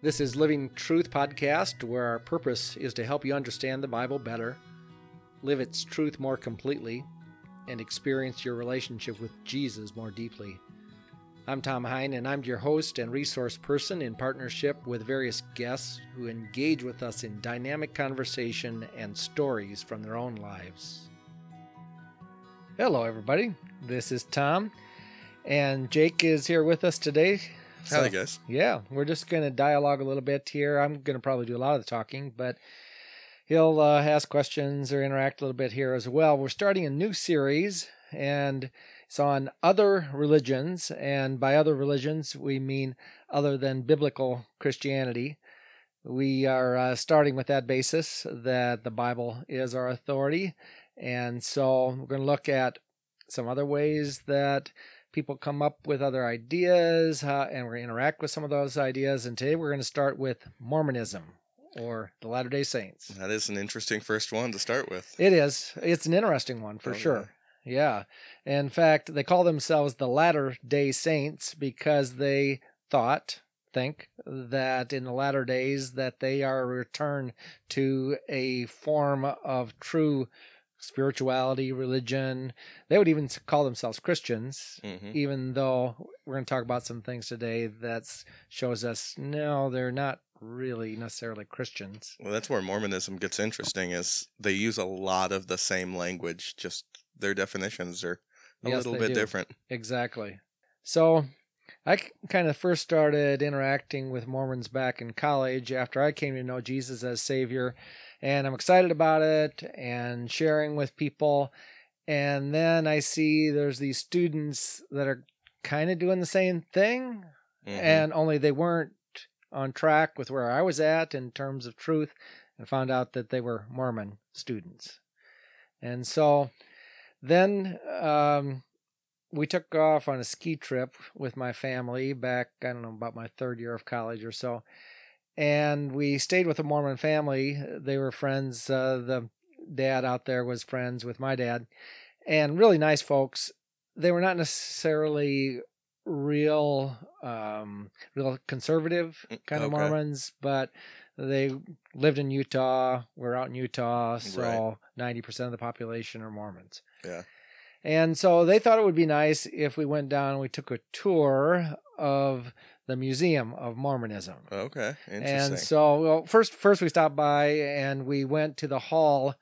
This is Living Truth Podcast, where our purpose is to help you understand the Bible better, live its truth more completely, and experience your relationship with Jesus more deeply. I'm Tom Hine, and I'm your host and resource person in partnership with various guests who engage with us in dynamic conversation and stories from their own lives. Hello, everybody. This is Tom, and Jake is here with us today. Howdy, guys. Yeah, we're just going to dialogue a little bit here. I'm going to probably do a lot of the talking, but he'll uh, ask questions or interact a little bit here as well. We're starting a new series, and it's on other religions. And by other religions, we mean other than biblical Christianity. We are uh, starting with that basis that the Bible is our authority. And so we're going to look at some other ways that people come up with other ideas, uh, and we're going to interact with some of those ideas. And today we're going to start with Mormonism or the Latter day Saints. That is an interesting first one to start with. It is. It's an interesting one for sure. Yeah. In fact, they call themselves the Latter day Saints because they thought, think, that in the latter days that they are a return to a form of true spirituality, religion. They would even call themselves Christians, hmm even though we're going to talk about some things today that shows us no, they're not really necessarily Christians. Well, that's where Mormonism gets interesting. Is they use a lot of the same language, just their definitions are a Yes, little bit do. different. Exactly. So I kind of first started interacting with Mormons back in college after I came to know Jesus as Savior, and I'm excited about it and sharing with people. And then I see there's these students that are kind of doing the same thing, Mhm. and only they weren't on track with where I was at in terms of truth, and found out that they were Mormon students. And so then um, we took off on a ski trip with my family back, I don't know, about my third year of college or so. And we stayed with a Mormon family. They were friends. Uh, the dad out there was friends with my dad, and really nice folks. They were not necessarily real, um, real conservative Mm, kind of okay. Mormons, but they lived in Utah. We're out in Utah, so Right. ninety percent of the population are Mormons. Yeah. And so they thought it would be nice if we went down and we took a tour of the Museum of Mormonism. Okay. Interesting. And so, well, first, first we stopped by and we went to the hall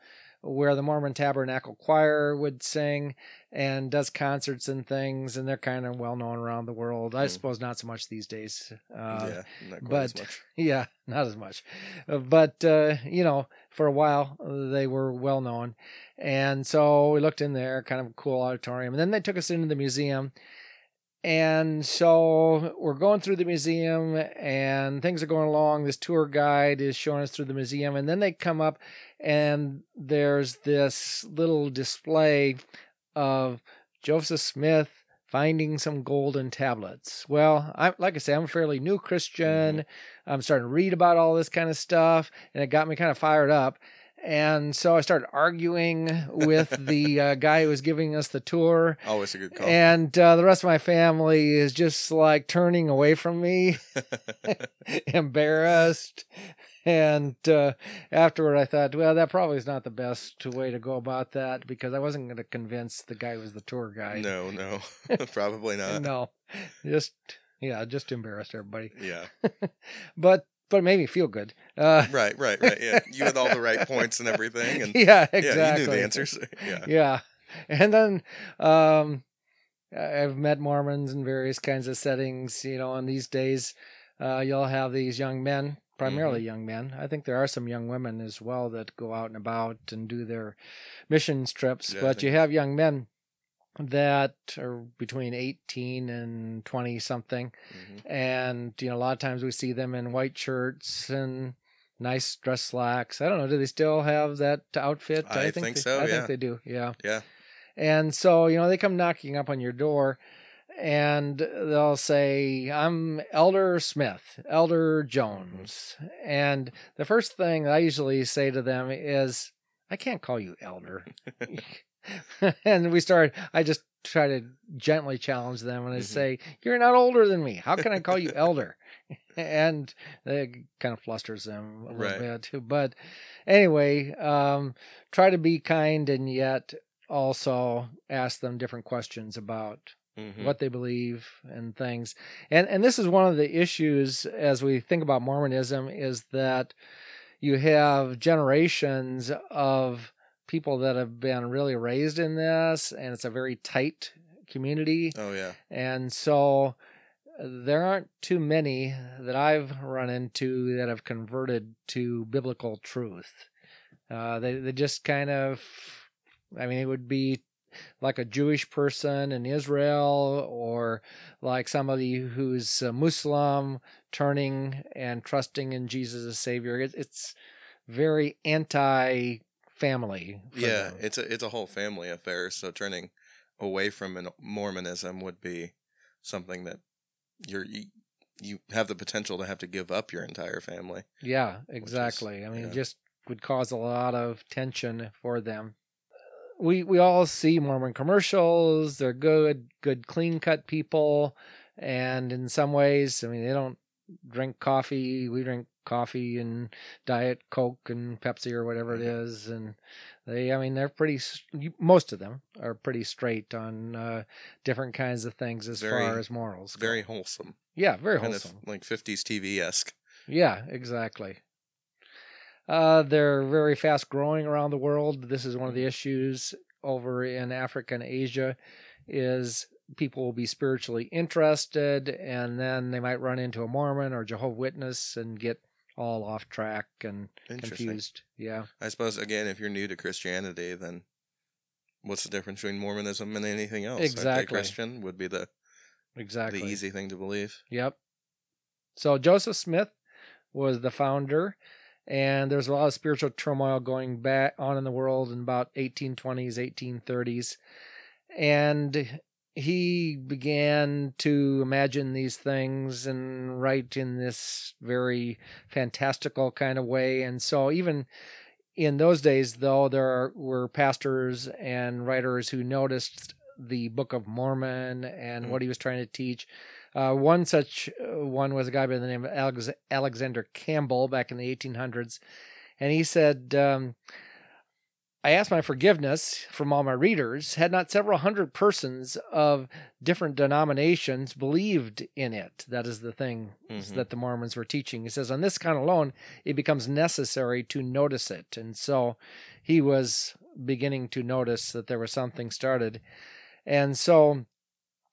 where the Mormon Tabernacle Choir would sing and does concerts and things, and they're kind of well known around the world. I Hmm. suppose not so much these days. Uh, yeah, but as much. yeah, not as much. But, uh, you know, for a while uh, they were well known. And so we looked in there, kind of a cool auditorium. And then they took us into the museum. And so we're going through the museum and things are going along. This tour guide is showing us through the museum. And then they come up and there's this little display of Joseph Smith finding some golden tablets. Well, I like I say, I'm a fairly new Christian. Mm-hmm. I'm starting to read about all this kind of stuff, and it got me kind of fired up. And so I started arguing with the uh, guy who was giving us the tour, Always a good call. and uh, the rest of my family is just like turning away from me, embarrassed. And uh, afterward, I thought, well, that probably is not the best way to go about that because I wasn't going to convince the guy who was the tour guide. no, no, probably not. no, just yeah, just embarrassed everybody. Yeah. But but it made me feel good. Uh, Right. Right. Right. Yeah. You had all the right points and everything, and yeah, yeah, exactly. you knew the answers. Yeah. Yeah, and then um, I've met Mormons in various kinds of settings. You know, and these days uh, you'll have these young men, primarily Mm-hmm. young men. I think there are some young women as well that go out and about and do their missions trips. Yeah, but you have young men that are between 18 and 20 something. Mhm. and you know a lot of times we see them in white shirts and nice dress slacks. I don't know do they still have that outfit? I think they, so, i yeah. think they do yeah. Yeah. and so you know they come knocking up on your door and they'll say i'm elder smith elder jones. And the first thing i usually say to them is i can't call you elder and we started. I just try to gently challenge them, and I Mhm. say, "You're not older than me. How can I call you elder?" and it kind of flusters them a little bit. But anyway, um, try to be kind and yet also ask them different questions about Mhm. what they believe and things. And and this is one of the issues as we think about Mormonism is that you have generations of people that have been really raised in this and it's a very tight community Oh yeah. and so there aren't too many that I've run into that have converted to biblical truth. Uh, they they just kind of, I mean, it would be like a Jewish person in Israel, or like somebody who's a Muslim turning and trusting in Jesus as Savior. It, it's very anti-family. For Yeah, them. it's a it's a whole family affair. So turning away from Mormonism would be something that you're you, you have the potential to have to give up your entire family. Yeah, exactly. I mean, yeah. it just would cause a lot of tension for them. We we all see Mormon commercials. They're good, good, clean cut people, and in some ways, I mean, they don't drink coffee. We drink coffee and Diet Coke and Pepsi or whatever it Mhm. is, and they, I mean, they're pretty. Most of them are pretty straight on uh, different kinds of things as Very- far as morals. go. Very wholesome, yeah, very kind wholesome. of like '50s TV esque. Yeah, exactly. Uh, they're very fast growing around the world. This is one of the issues over in Africa and Asia is people will be spiritually interested and then they might run into a Mormon or Jehovah Witness and get all off track and confused. Yeah. I suppose again, if you're new to Christianity, then what's the difference between Mormonism and anything else? Exactly. Christian would be the Exactly. the easy thing to believe. Yep. So Joseph Smith was the founder, and there's a lot of spiritual turmoil going back on in the world in about 1820s, 1830s, and he began to imagine these things and write in this very fantastical kind of way. And so even in those days, though, there were pastors and writers who noticed the Book of Mormon and Mm. what he was trying to teach. Uh, one such uh, one was a guy by the name of Alex- Alexander Campbell back in the 1800s, and he said, um, "I asked my forgiveness from all my readers. Had not several hundred persons of different denominations believed in it? That is the thing Mhm. that the Mormons were teaching." He says, "On this count alone, it becomes necessary to notice it." And so, he was beginning to notice that there was something started, and so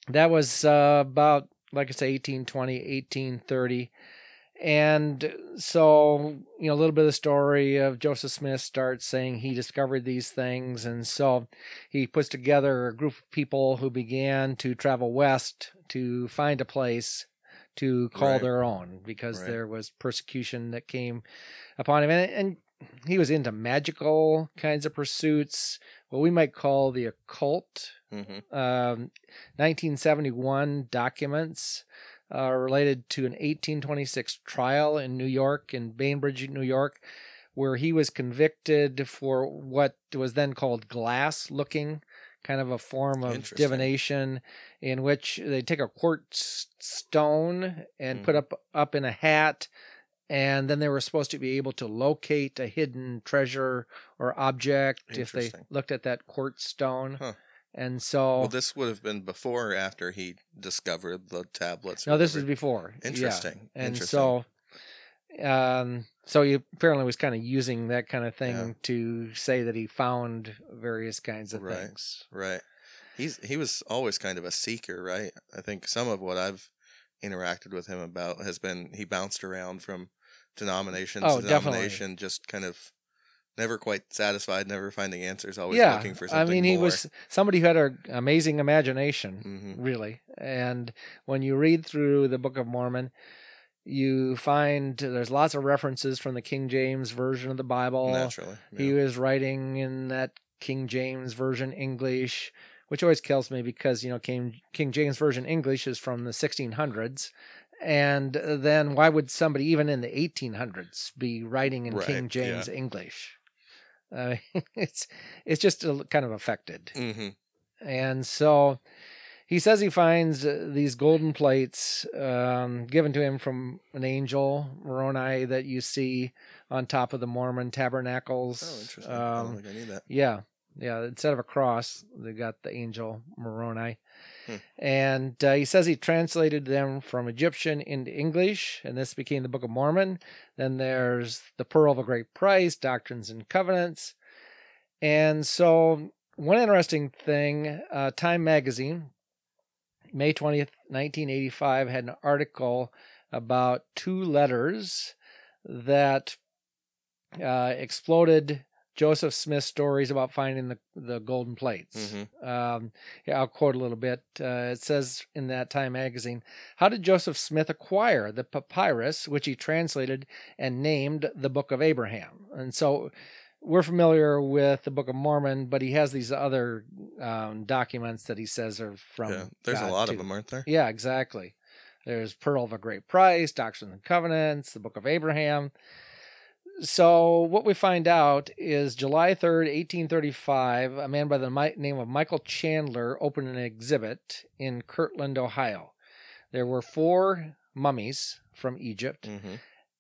that was uh, about like I say 1820 1830 and so you know a little bit of the story of Joseph Smith starts saying he discovered these things and so he puts together a group of people who began to travel west to find a place to call Right. their own because Right. there was persecution that came upon him and, and he was into magical kinds of pursuits what we might call the occult hmm um, 1971 documents uh, related to an 1826 trial in New York, in Bainbridge, New York, where he was convicted for what was then called glass looking, kind of a form of divination, in which they take a quartz stone and put Mhm. up up in a hat. And then they were supposed to be able to locate a hidden treasure or object if they looked at that quartz stone. Huh. And so, Well, this would have been before or after he discovered the tablets. no, this was whatever. before. Yeah. interesting. And interesting. so, um, so he apparently was kind of using that kind of thing Yeah. to say that he found various kinds of Right. things. Right. He's he was always kind of a seeker, right? I think some of what I've interacted with him about has been he bounced around from denomination Oh, to definitely. denomination, just kind of never quite satisfied, never finding answers, always yeah, looking for something. I mean, he more. was somebody who had an amazing imagination. hmm really. And when you read through the Book of Mormon, you find there's lots of references from the King James version of the Bible. naturally. He was writing in that King James version English, which always kills me because you know King King James version English is from the 1600s, and then why would somebody even in the 1800s be writing in Right, King yeah. James English? Uh, it's it's just a, kind of affected, hmm and so he says he finds uh, these golden plates um, given to him from an angel Moroni that you see on top of the Mormon tabernacles. Oh, interesting. I Um, don't think I knew that. yeah, yeah. Instead of a cross, they got the angel Moroni. Hmm. And uh, he says he translated them from Egyptian into English, and this became the Book of Mormon. Then there's the Pearl of a Great Price, Doctrines and Covenants. And so, one interesting thing uh, Time Magazine, May 20th, 1985, had an article about two letters that uh, exploded Joseph Smith's stories about finding the, the golden plates. hmm Um, yeah, I'll quote a little bit. Uh, it says in that Time magazine How did Joseph Smith acquire the papyrus, which he translated and named the Book of Abraham? And so we're familiar with the Book of Mormon, but he has these other um, documents that he says are from. Yeah, there's a lot too. of them, aren't there? Yeah, exactly. There's Pearl of a Great Price, Doctrine and Covenants, the Book of Abraham. So what we find out is July 3rd, 1835, a man by the mi- name of Michael Chandler opened an exhibit in Kirtland, Ohio. There were four mummies from Egypt, hmm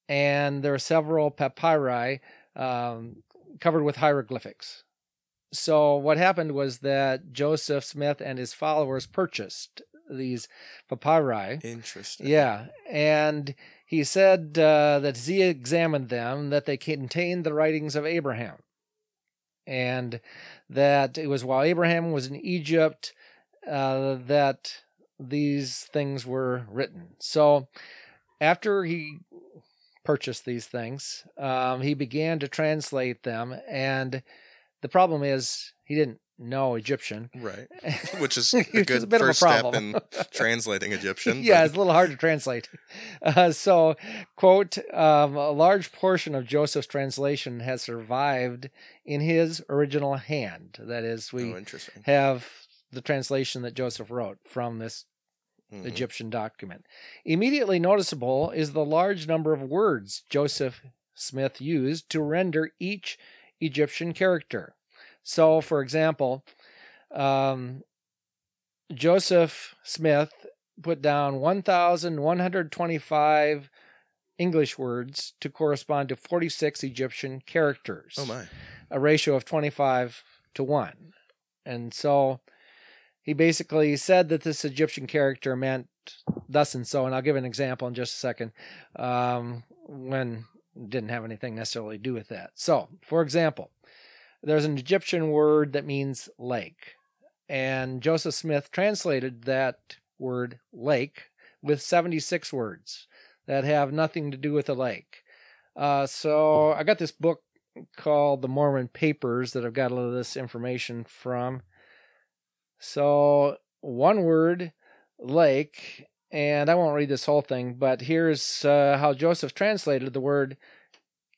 and there were several papyri um, covered with hieroglyphics. So what happened was that Joseph Smith and his followers purchased these papyri. Interesting. Yeah, and he said uh, that he examined them, that they contained the writings of Abraham, and that it was while Abraham was in Egypt uh, that these things were written. So, after he purchased these things, um, he began to translate them, and the problem is he didn't know Egyptian. Right. Which is a good a bit of a first step in translating Egyptian. yeah, but- it's a little hard to translate. Uh, so, quote, um, a large portion of Joseph's translation has survived in his original hand. That is, we oh, have the translation that Joseph wrote from this Mhm. Egyptian document. Immediately noticeable is the large number of words Joseph Smith used to render each Egyptian character. So, for example, um, Joseph Smith put down 1,125 English words to correspond to 46 Egyptian characters Oh my. a ratio of 25 to 1. And so he basically said that this Egyptian character meant thus and so. And I'll give an example in just a second um, when didn't have anything necessarily to do with that. So, for example, there's an Egyptian word that means lake. And Joseph Smith translated that word lake with 76 words that have nothing to do with a lake. Uh, so I got this book called the Mormon Papers that I've got a lot of this information from. So, one word, lake, and I won't read this whole thing, but here's uh, how Joseph translated the word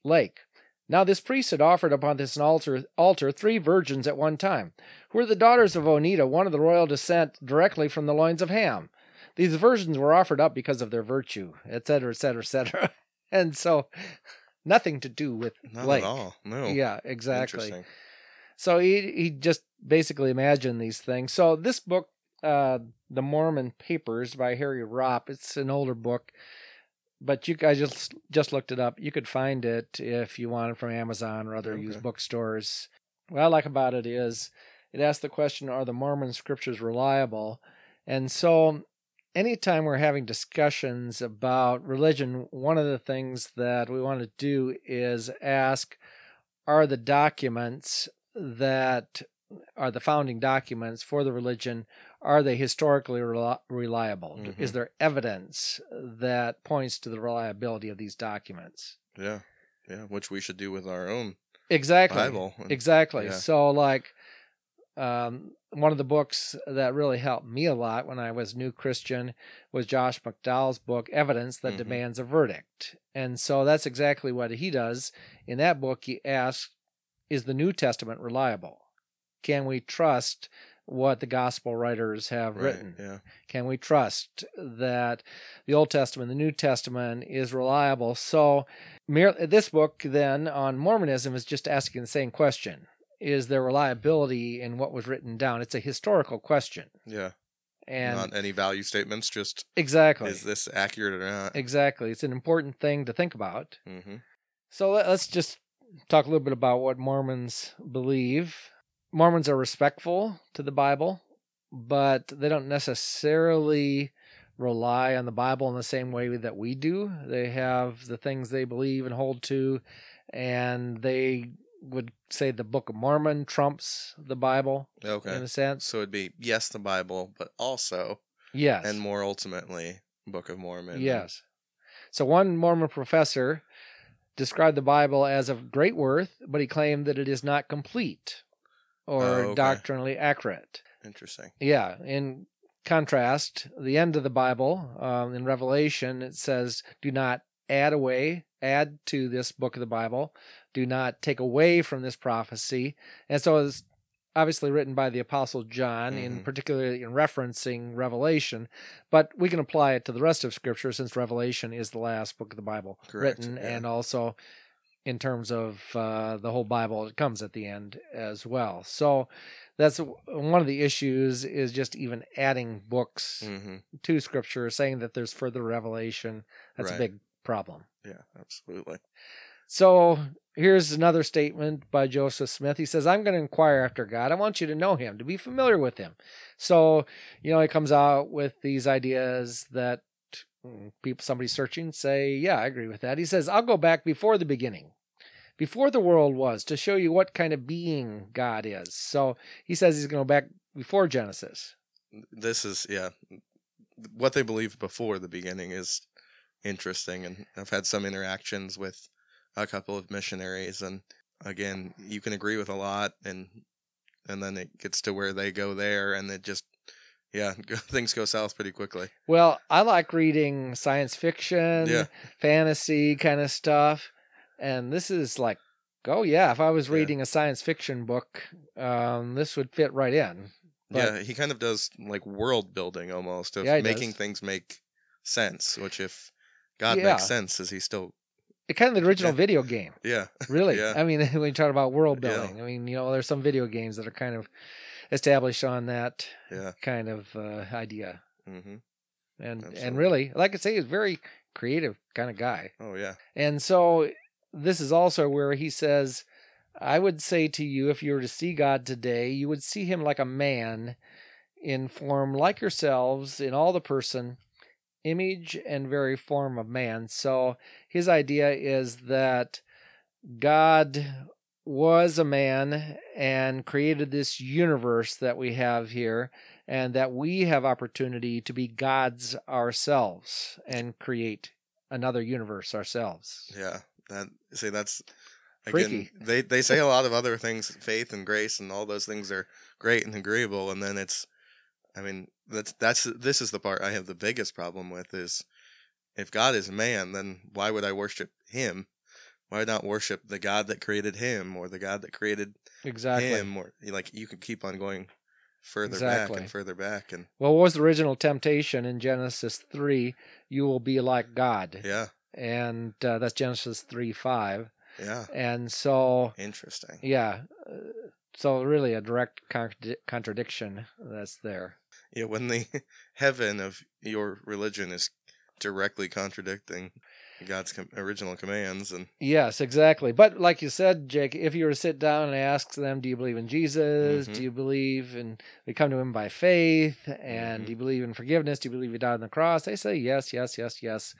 lake. Now, this priest had offered upon this altar, altar three virgins at one time, who were the daughters of Onitah, one of the royal descent directly from the loins of Ham. These virgins were offered up because of their virtue, etc., etc., etc. And so, nothing to do with Not lake. at all. No. Yeah, exactly. So he he just basically imagined these things. So this book, uh, The Mormon Papers by Harry Ropp, it's an older book, but you guys just just looked it up. You could find it if you want it from Amazon or other Okay. used bookstores. What I like about it is it asks the question: Are the Mormon scriptures reliable? And so, anytime we're having discussions about religion, one of the things that we want to do is ask: Are the documents that are the founding documents for the religion are they historically reli- reliable Mhm. is there evidence that points to the reliability of these documents Yeah. Yeah. Which we should do with our own exactly Bible. exactly Yeah. so like um, one of the books that really helped me a lot when I was new Christian was Josh McDowell's book, Evidence That Mhm. Demands a Verdict. And so that's exactly what he does. In that book, he asks, Is the New Testament reliable? Can we trust what the gospel writers have Right. written? Yeah. Can we trust that the Old Testament, the New Testament is reliable? So, mere, this book then on Mormonism is just asking the same question Is there reliability in what was written down? It's a historical question. Yeah. And Not any value statements. Just exactly. is this accurate or not? Exactly. It's an important thing to think about. hmm So let's just talk a little bit about what Mormons believe. Mormons are respectful to the Bible, but they don't necessarily rely on the Bible in the same way that we do. They have the things they believe and hold to, and they would say the Book of Mormon trumps the Bible Okay. in a sense. So it'd be yes, the Bible, but also Yes. and more ultimately, Book of Mormon. Yes. So one Mormon professor described the Bible as of great worth, but he claimed that it is not complete or Oh, okay. doctrinally accurate. Interesting. Yeah. In contrast, the end of the Bible um, in Revelation it says, "Do not add away, add to this book of the Bible. Do not take away from this prophecy." And so it's obviously written by the Apostle John, in Mhm. particularly in referencing Revelation, but we can apply it to the rest of Scripture since Revelation is the last book of the Bible Correct, written, yeah. and also in terms of uh, the whole Bible, it comes at the end as well. So that's one of the issues is just even adding books hmm to Scripture, saying that there's further revelation. That's Right. a big problem. Yeah, absolutely. So here's another statement by Joseph Smith. He says, I'm going to inquire after God. I want you to know him, to be familiar with him. So, you know, he comes out with these ideas that people, somebody searching say, Yeah, I agree with that. He says, I'll go back before the beginning, before the world was, to show you what kind of being God is. So he says he's going to go back before Genesis. This is yeah, what they believed before the beginning is interesting, and I've had some interactions with a couple of missionaries, and again, you can agree with a lot, and and then it gets to where they go there, and it just yeah, things go south pretty quickly. Well, I like reading science fiction, Yeah. fantasy kind of stuff. And this is like, oh, yeah, if I was Yeah. reading a science fiction book, um, this would fit right in. But- yeah, he kind of does like world building almost of Yeah, making does. things make sense. Which if God Yeah. makes sense, is he still It kind of the original Yeah. video game, yeah really. Yeah. I mean, when you talk about world Yeah. building, I mean, you know, there's some video games that are kind of established on that yeah kind of uh, idea. hmm And and really, like I say, he's a very creative kind of guy. oh yeah And so this is also where he says, I would say to you, if you were to see God today, you would see him like a man in form like yourselves, in all the person, image and very form of man. So his idea is that God was a man and created this universe that we have here and that we have opportunity to be gods ourselves and create another universe ourselves. Yeah, that see that's Freaky. again they they say a lot of other things, faith and grace and all those things are great and agreeable, and then it's, I mean that's that's this is the part I have the biggest problem with is if God is a man, then why would I worship Him? Why not worship the God that created Him or the God that created Exactly. Him? Or like you can keep on going further Exactly. back and further back, and Well, what was the original temptation in Genesis 3? You will be like God. yeah, And uh, that's Genesis 3 5. yeah, And so, interesting. yeah. uh, So, really, a direct contra- contradiction that's there. Yeah, when the heaven of your religion is directly contradicting God's com- original commands, and Yes, exactly. But like you said, Jake, if you were to sit down and ask them, do you believe in Jesus? Mhm. Do you believe in we come to him by faith? And Mhm. do you believe in forgiveness? Do you believe he died on the cross? They say yes, yes, yes, yes.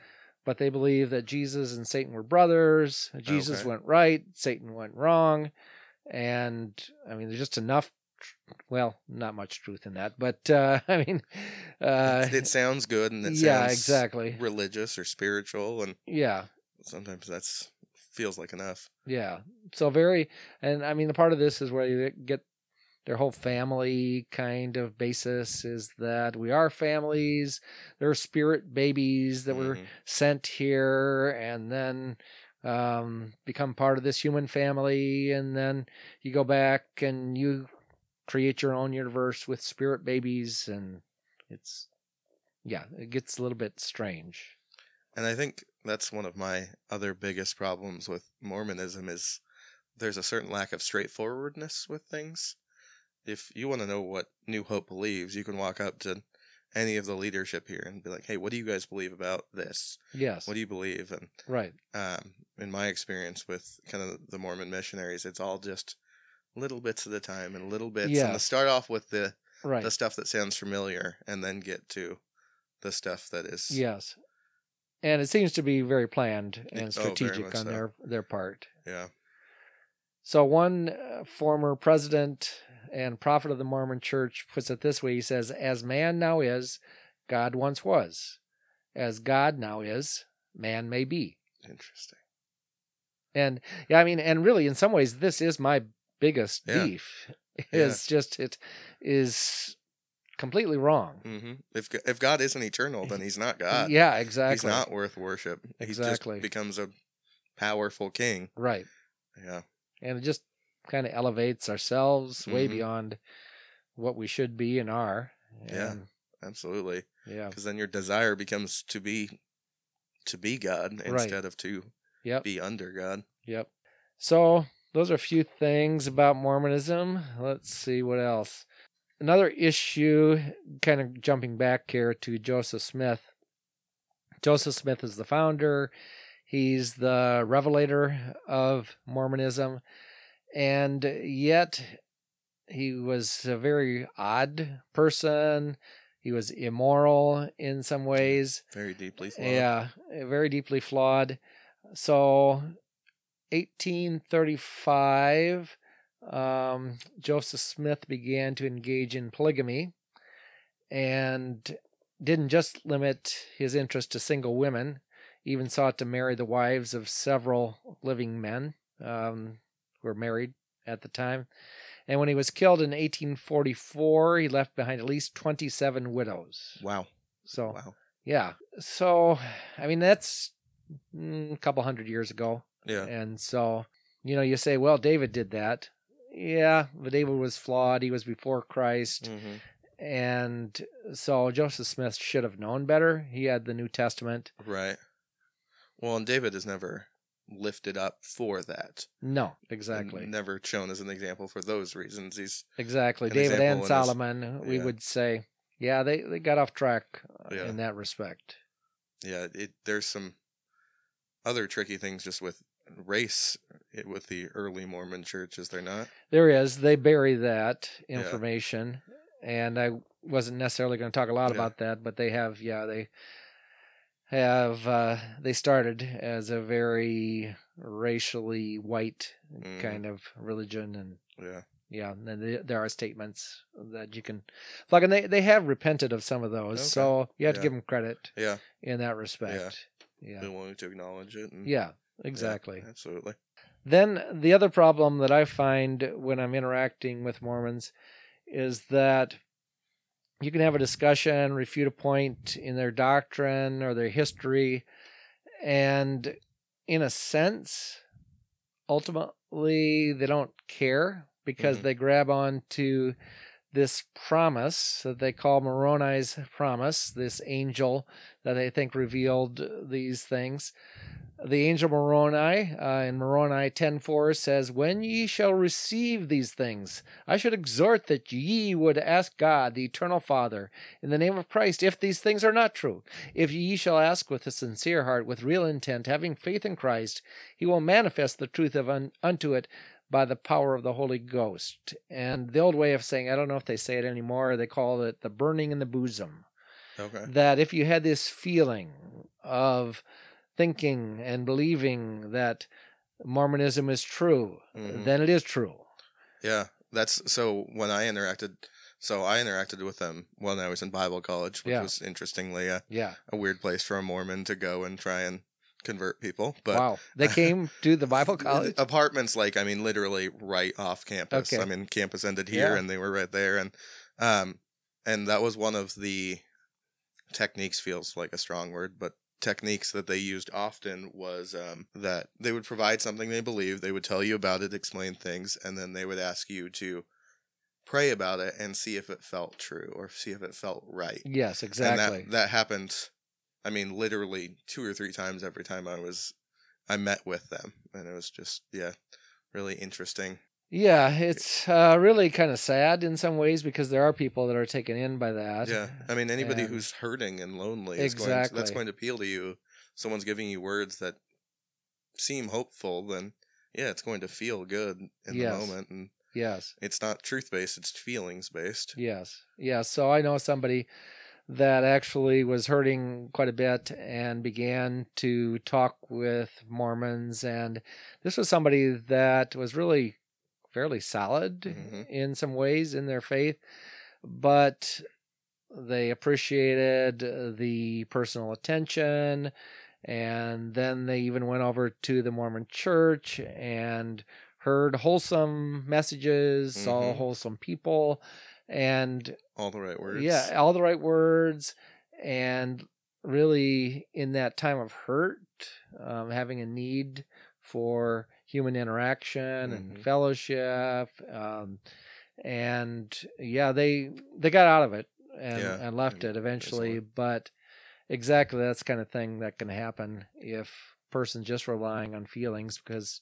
But they believe that Jesus and Satan were brothers. Jesus Okay. went right, Satan went wrong. And I mean, there's just enough. Well, not much truth in that, but uh, I mean, uh, it, it sounds good and it yeah, sounds exactly. religious or spiritual, and Yeah, sometimes that's feels like enough. Yeah. So very, and I mean, the part of this is where you get their whole family kind of basis is that we are families. They're spirit babies that were Mhm. sent here and then um, become part of this human family. And then you go back and you create your own universe with spirit babies and it's yeah, it gets a little bit strange. And I think that's one of my other biggest problems with Mormonism is there's a certain lack of straightforwardness with things. If you want to know what New Hope believes, you can walk up to any of the leadership here and be like, "Hey, what do you guys believe about this? Yes. What do you believe?" And right. um, in my experience with kind of the Mormon missionaries, it's all just little bits at a time and little bits. And Yeah. to start off with the Right. the stuff that sounds familiar, and then get to the stuff that is Yes. And it seems to be very planned and oh, strategic much on so. their their part. yeah So one uh, former president and prophet of the Mormon Church puts it this way: He says, "As man now is, God once was; as God now is, man may be." interesting. And yeah, I mean, and really, in some ways, this is my biggest Yeah. beef. Is just it is completely wrong. hmm If if God isn't eternal, then He's not God. yeah, exactly. He's not worth worship. Exactly. He just becomes a powerful king. right, Yeah. and it just kind of elevates ourselves way Mhm. beyond what we should be and are. Yeah. Absolutely. yeah, Because then your desire becomes to be to be God instead of to yep. be under God. Yep. So those are a few things about Mormonism. Let's see what else. Another issue, kind of jumping back here to Joseph Smith. Joseph Smith is the founder. He's the revelator of Mormonism. And yet he was a very odd person. He was immoral in some ways. Very deeply flawed. Yeah, very deeply flawed. So, 1835, um, Joseph Smith began to engage in polygamy and didn't just limit his interest to single women, even sought to marry the wives of several living men um, who were married at the time. And when he was killed in 1844, he left behind at least 27 widows. Wow. So, Wow. yeah. So, I mean, that's mm, a couple hundred years ago. Yeah. And so, you know, you say, well, David did that. Yeah, but David was flawed. He was before Christ. hmm And so Joseph Smith should have known better. He had the New Testament. Right. Well, and David is never lifted up for that. No, and exactly. Never shown as an example for those reasons. He's Exactly. an David and his- Solomon, we yeah. would say, yeah, they, they got off track uh, Yeah. in that respect. yeah. It there's some other tricky things just with race with the early Mormon church, is there not? There is. They bury that Yeah. information, and I wasn't necessarily going to talk a lot Yeah. about that, but they have. Yeah, they have. Uh, they started as a very racially white Mm. kind of religion, and Yeah. yeah, and they- there are statements that you can plug, and they they have repented of some of those, Okay. so you have to give them credit Yeah. in that respect. Yeah, Been willing to acknowledge it. And, yeah, exactly. absolutely. Then the other problem that I find when I'm interacting with Mormons is that you can have a discussion, refute a point in their doctrine or their history, and in a sense, ultimately they don't care because Mhm. they grab on to this promise that they call Moroni's promise, this angel that they think revealed these things the angel Moroni uh, in Moroni 10:4 says, "When ye shall receive these things, I should exhort that ye would ask God, the eternal Father, in the name of Christ, if these things are not true. If ye shall ask with a sincere heart, with real intent, having faith in Christ, he will manifest the truth of un- unto it by the power of the Holy Ghost." And the old way of saying, I don't know if they say it anymore, they call it the burning in the bosom Okay. that if you had this feeling of thinking and believing that Mormonism is true, Mhm. then it is true. Yeah, that's so. When I interacted, so I interacted with them when I was in Bible college, which Yeah. was interestingly a, Yeah. a weird place for a Mormon to go and try and convert people. But wow. They came to the Bible college. apartments, like I mean, literally right off campus. Okay. I mean, campus ended here, Yeah. and they were right there, and um, and that was one of the techniques. Feels like a strong word, but techniques that they used often was um, that they would provide something they believed, they would tell you about it, explain things, and then they would ask you to pray about it and see if it felt true or see if it felt right. Yes, exactly. And that that happened. I mean, literally two or three times every time I was I met with them, and it was just yeah, really interesting. Yeah, it's uh, really kind of sad in some ways because there are people that are taken in by that. Yeah, I mean, anybody And- who's hurting and lonely is going to, Exactly. that's going to appeal to you. Someone's giving you words that seem hopeful, then yeah, it's going to feel good in Yes. the moment, and Yes. it's not truth based; it's feelings based. Yes. Yes. So I know somebody that actually was hurting quite a bit and began to talk with Mormons. And this was somebody that was really fairly solid Mhm. in some ways in their faith, but they appreciated the personal attention. And then they even went over to the Mormon church and heard wholesome messages, saw Mhm. wholesome people, and All the right words. yeah, all the right words, and really in that time of hurt, um, having a need for human interaction and Mhm. fellowship, um, and yeah, they they got out of it and, Yeah, and left and it eventually. But exactly that's the kind of thing that can happen if person's just relying on feelings because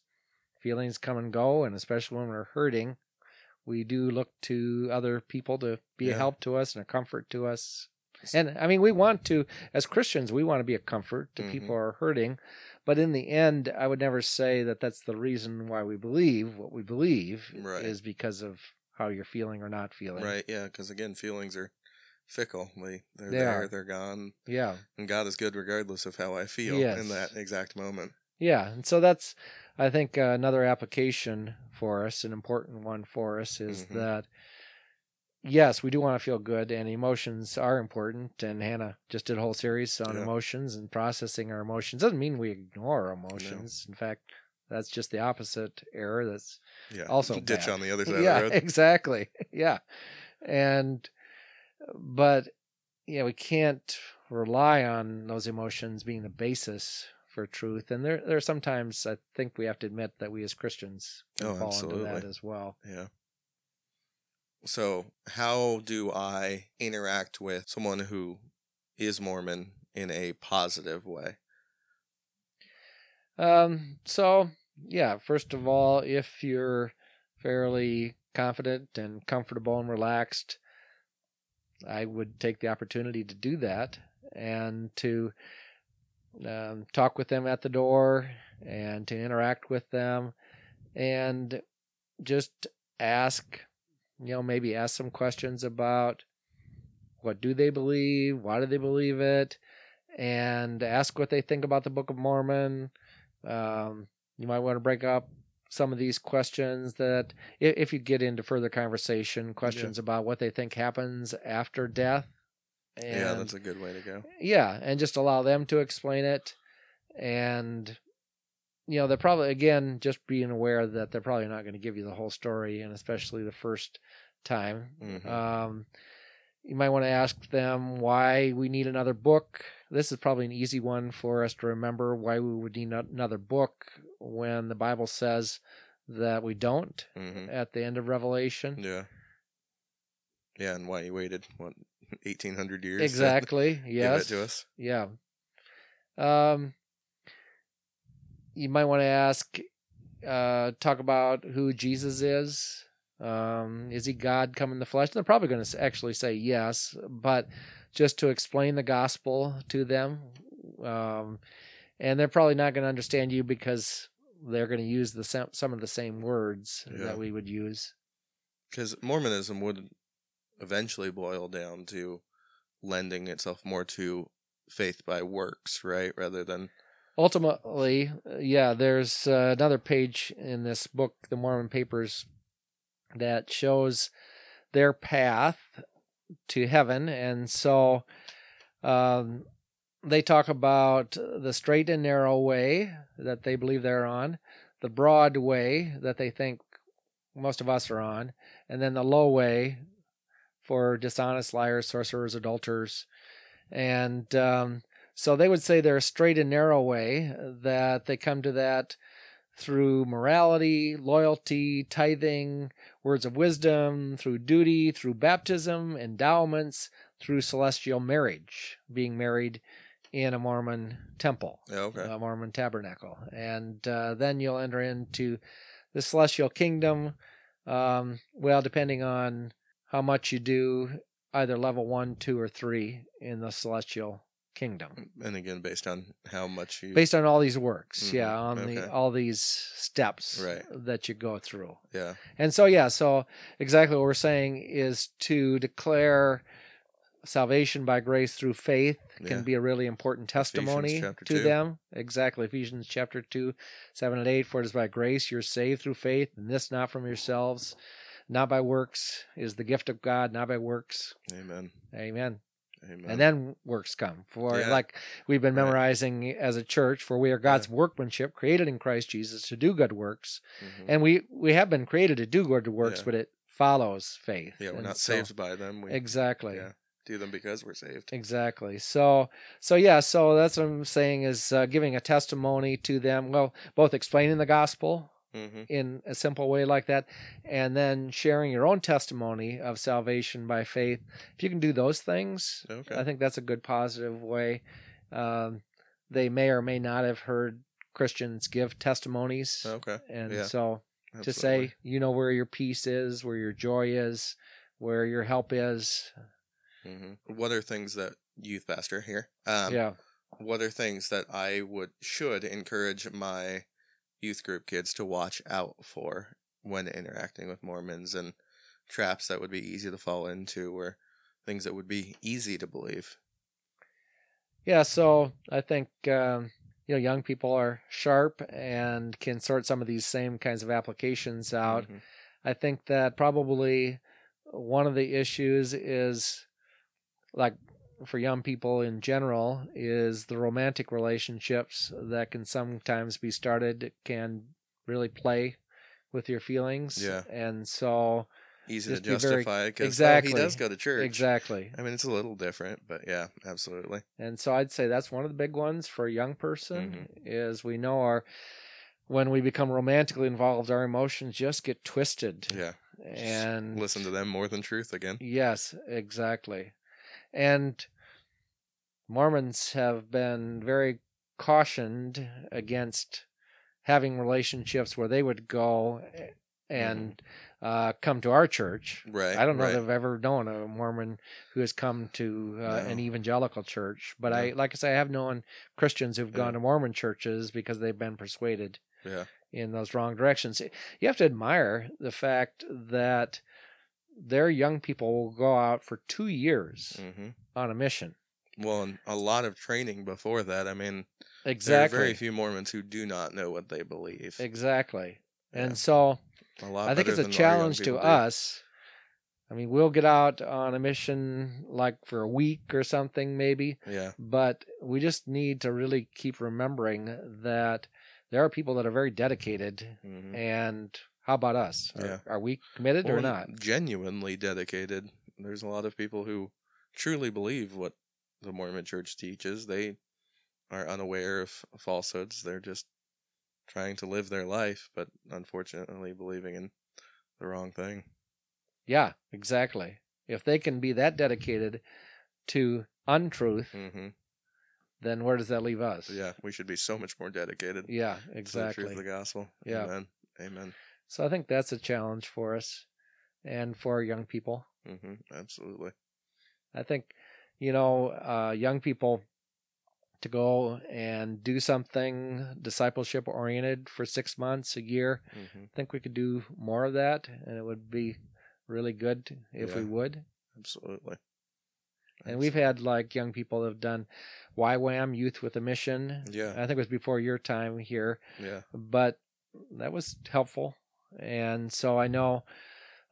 feelings come and go, and especially when we're hurting, we do look to other people to be a help to us and a comfort to us. And I mean, we want to, as Christians, we want to be a comfort to people Mhm. who are hurting. But in the end, I would never say that that's the reason why we believe what we believe Right. is because of how you're feeling or not feeling. Right. Yeah. Because again, feelings are fickle. They they're They there. are. They're gone. Yeah. And God is good regardless of how I feel Yes. in that exact moment. Yeah, and so that's I think uh, another application for us, an important one for us, is Mhm. that yes, we do want to feel good, and emotions are important. And Hannah just did a whole series on Yeah. emotions and processing our emotions. Doesn't mean we ignore emotions. In fact, that's just the opposite error. That's Yeah. Also ditch bad. on the other side yeah, of the road. exactly. Yeah, and but yeah, we can't rely on those emotions being the basis for truth. And there, there are sometimes I think we have to admit that we as Christians Oh, fall into that as well. Yeah. So, how do I interact with someone who is Mormon in a positive way? Um, so yeah, first of all, if you're fairly confident and comfortable and relaxed, I would take the opportunity to do that and to um, talk with them at the door and to interact with them and just ask, you know, maybe ask some questions about what do they believe, why do they believe it, and ask what they think about the Book of Mormon. Um, you might want to break up some of these questions that, if, if you get into further conversation, questions about what they think happens after death. And, yeah, that's a good way to go. yeah, and just allow them to explain it. And, you know, they're probably, again, just being aware that they're probably not going to give you the whole story, and especially the first time. Mhm. Um, you might want to ask them why we need another book. This is probably an easy one for us to remember why we would need another book when the Bible says that we don't hmm at the end of Revelation. Yeah. Yeah, and why you waited what eighteen hundred years? Exactly. yes. Give it to us. Yeah. Um, you might want to ask, uh, talk about who Jesus is. Um, is he God come in the flesh? They're probably going to actually say yes, but just to explain the gospel to them. Um, and they're probably not going to understand you because they're going to use the some, some of the same words Yeah. that we would use. Because Mormonism would eventually boil down to lending itself more to faith by works, right? Rather than ultimately, yeah, there's uh, another page in this book, The Mormon Papers, that shows their path to heaven. And so um, they talk about the straight and narrow way that they believe they're on, the broad way that they think most of us are on, and then the low way for dishonest liars, sorcerers, adulterers. And um, so they would say there's a straight and narrow way that they come to that through morality, loyalty, tithing, words of wisdom, through duty, through baptism, endowments, through celestial marriage, being married in a Mormon temple, Yeah, okay. a Mormon tabernacle. And uh, then you'll enter into the celestial kingdom. Um, well, depending on how much you do, either level one, two, or three in the celestial kingdom and again, based on how much you. based on all these works Mhm, yeah on the all these steps Right. that you go through yeah. and so yeah so exactly what we're saying is to declare salvation by grace through faith can Yeah. be a really important testimony to 2. them exactly ephesians chapter 2 7 and 8 for it is by grace you're saved through faith and this not from yourselves not by works is the gift of god not by works Amen. amen Amen. and then works come for Yeah. like we've been Right. memorizing as a church for we are god's workmanship created in christ jesus to do good works Mhm. and we we have been created to do good works Yeah. but it follows faith yeah, we're And not so- saved by them. We exactly yeah, do them because we're saved. exactly so so yeah so that's what i'm saying is uh, giving a testimony to them well both explaining the gospel hmm in a simple way like that and then sharing your own testimony of salvation by faith if you can do those things Okay. I think that's a good positive way. Um, they may or may not have heard Christians give testimonies, okay. and yeah, so to Absolutely. say, you know, where your peace is, where your joy is, where your help is. hmm What are things that youth pastor here? Um, yeah, What are things that I would should encourage my youth group kids to watch out for when interacting with Mormons and traps that would be easy to fall into or things that would be easy to believe? yeah. So I think um, you know, young people are sharp and can sort some of these same kinds of applications out. Mhm. I think that probably one of the issues is like for young people in general is the romantic relationships that can sometimes be started can really play with your feelings. Yeah. And so Easy to justify because exactly. he does go to church. exactly. I mean, it's a little different, but yeah, absolutely. And so I'd say that's one of the big ones for a young person Mm-hmm. is we know our when we become romantically involved our emotions just get twisted. Yeah. And Listen to them more than truth again. Yes, exactly. And Mormons have been very cautioned against having relationships where they would go and uh, come to our church. Right. I don't know right. that I've ever known a Mormon who has come to uh, an evangelical church, but I, like I say, I have known Christians who've Yeah. gone to Mormon churches because they've been persuaded Yeah. in those wrong directions. You have to admire the fact that their young people will go out for two years hmm on a mission. Well, and a lot of training before that. I mean, Exactly. there are very few Mormons who do not know what they believe. Exactly. Yeah. And so. I think it's a than our young challenge to do. us. I mean, we'll get out on a mission like for a week or something, maybe, Yeah. but we just need to really keep remembering that there are people that are very dedicated. hmm And how about us? Are, Yeah. are we committed or not? Genuinely dedicated. There's a lot of people who truly believe what the Mormon Church teaches. They are unaware of falsehoods. They're just trying to live their life, but unfortunately believing in the wrong thing. Yeah, exactly. If they can be that dedicated to untruth, hmm then where does that leave us? Yeah, we should be so much more dedicated Yeah, to the truth exactly. of the gospel. Yeah. Amen. Amen. So I think that's a challenge for us and for our young people. hmm Absolutely. I think, you know, uh, young people to go and do something discipleship oriented for six months, a year. hmm I think we could do more of that, and it would be really good if we would. Absolutely. And we've had like young people that have done YWAM, Youth with a Mission. Yeah. I think it was before your time here, Yeah. but that was helpful. And so I know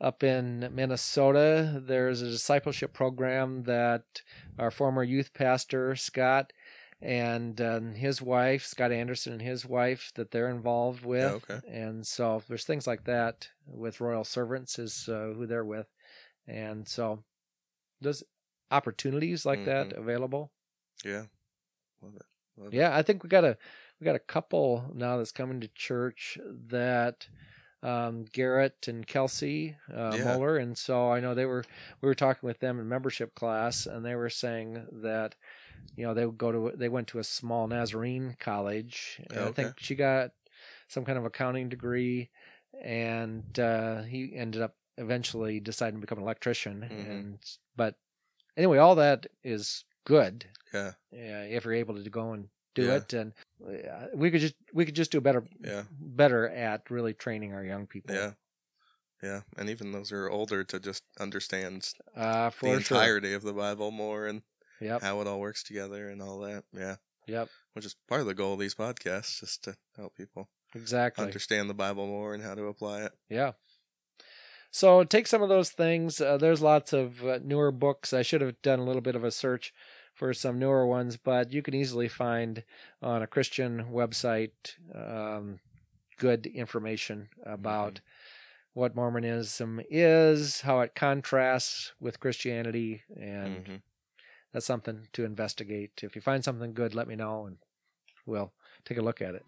up in Minnesota, there's a discipleship program that our former youth pastor, Scott, and um, his wife, Scott Anderson, and his wife, that they're involved with. okay. And so there's things like that with Royal Servants, is uh, who they're with. And so there's opportunities like that available. Yeah. Love it. Love it. Yeah, I think we gotta we got a couple now that's coming to church that um, Garrett and Kelsey uh, Yeah. Moeller, and so I know they were we were talking with them in membership class, and they were saying that you know they would go to they went to a small Nazarene college, and I think she got some kind of accounting degree, and uh, he ended up eventually deciding to become an electrician, Mhm. and but anyway, all that is good Yeah. yeah, if you're able to go and do Yeah. it and uh, we could just we could just do a better Yeah. better at really training our young people Yeah. Yeah. And even those are older to just understand uh the for sure entirety of the Bible more and yep how it all works together and all that. Yeah. yep Which is part of the goal of these podcasts, just to help people exactly understand the Bible more and how to apply it. yeah so take some of those things uh, there's lots of uh, newer books i should have done a little bit of a search for some newer ones but you can easily find on a christian website um, good information about what mormonism is how it contrasts with christianity and hmm that's something to investigate. If you find something good, let me know and we'll take a look at it.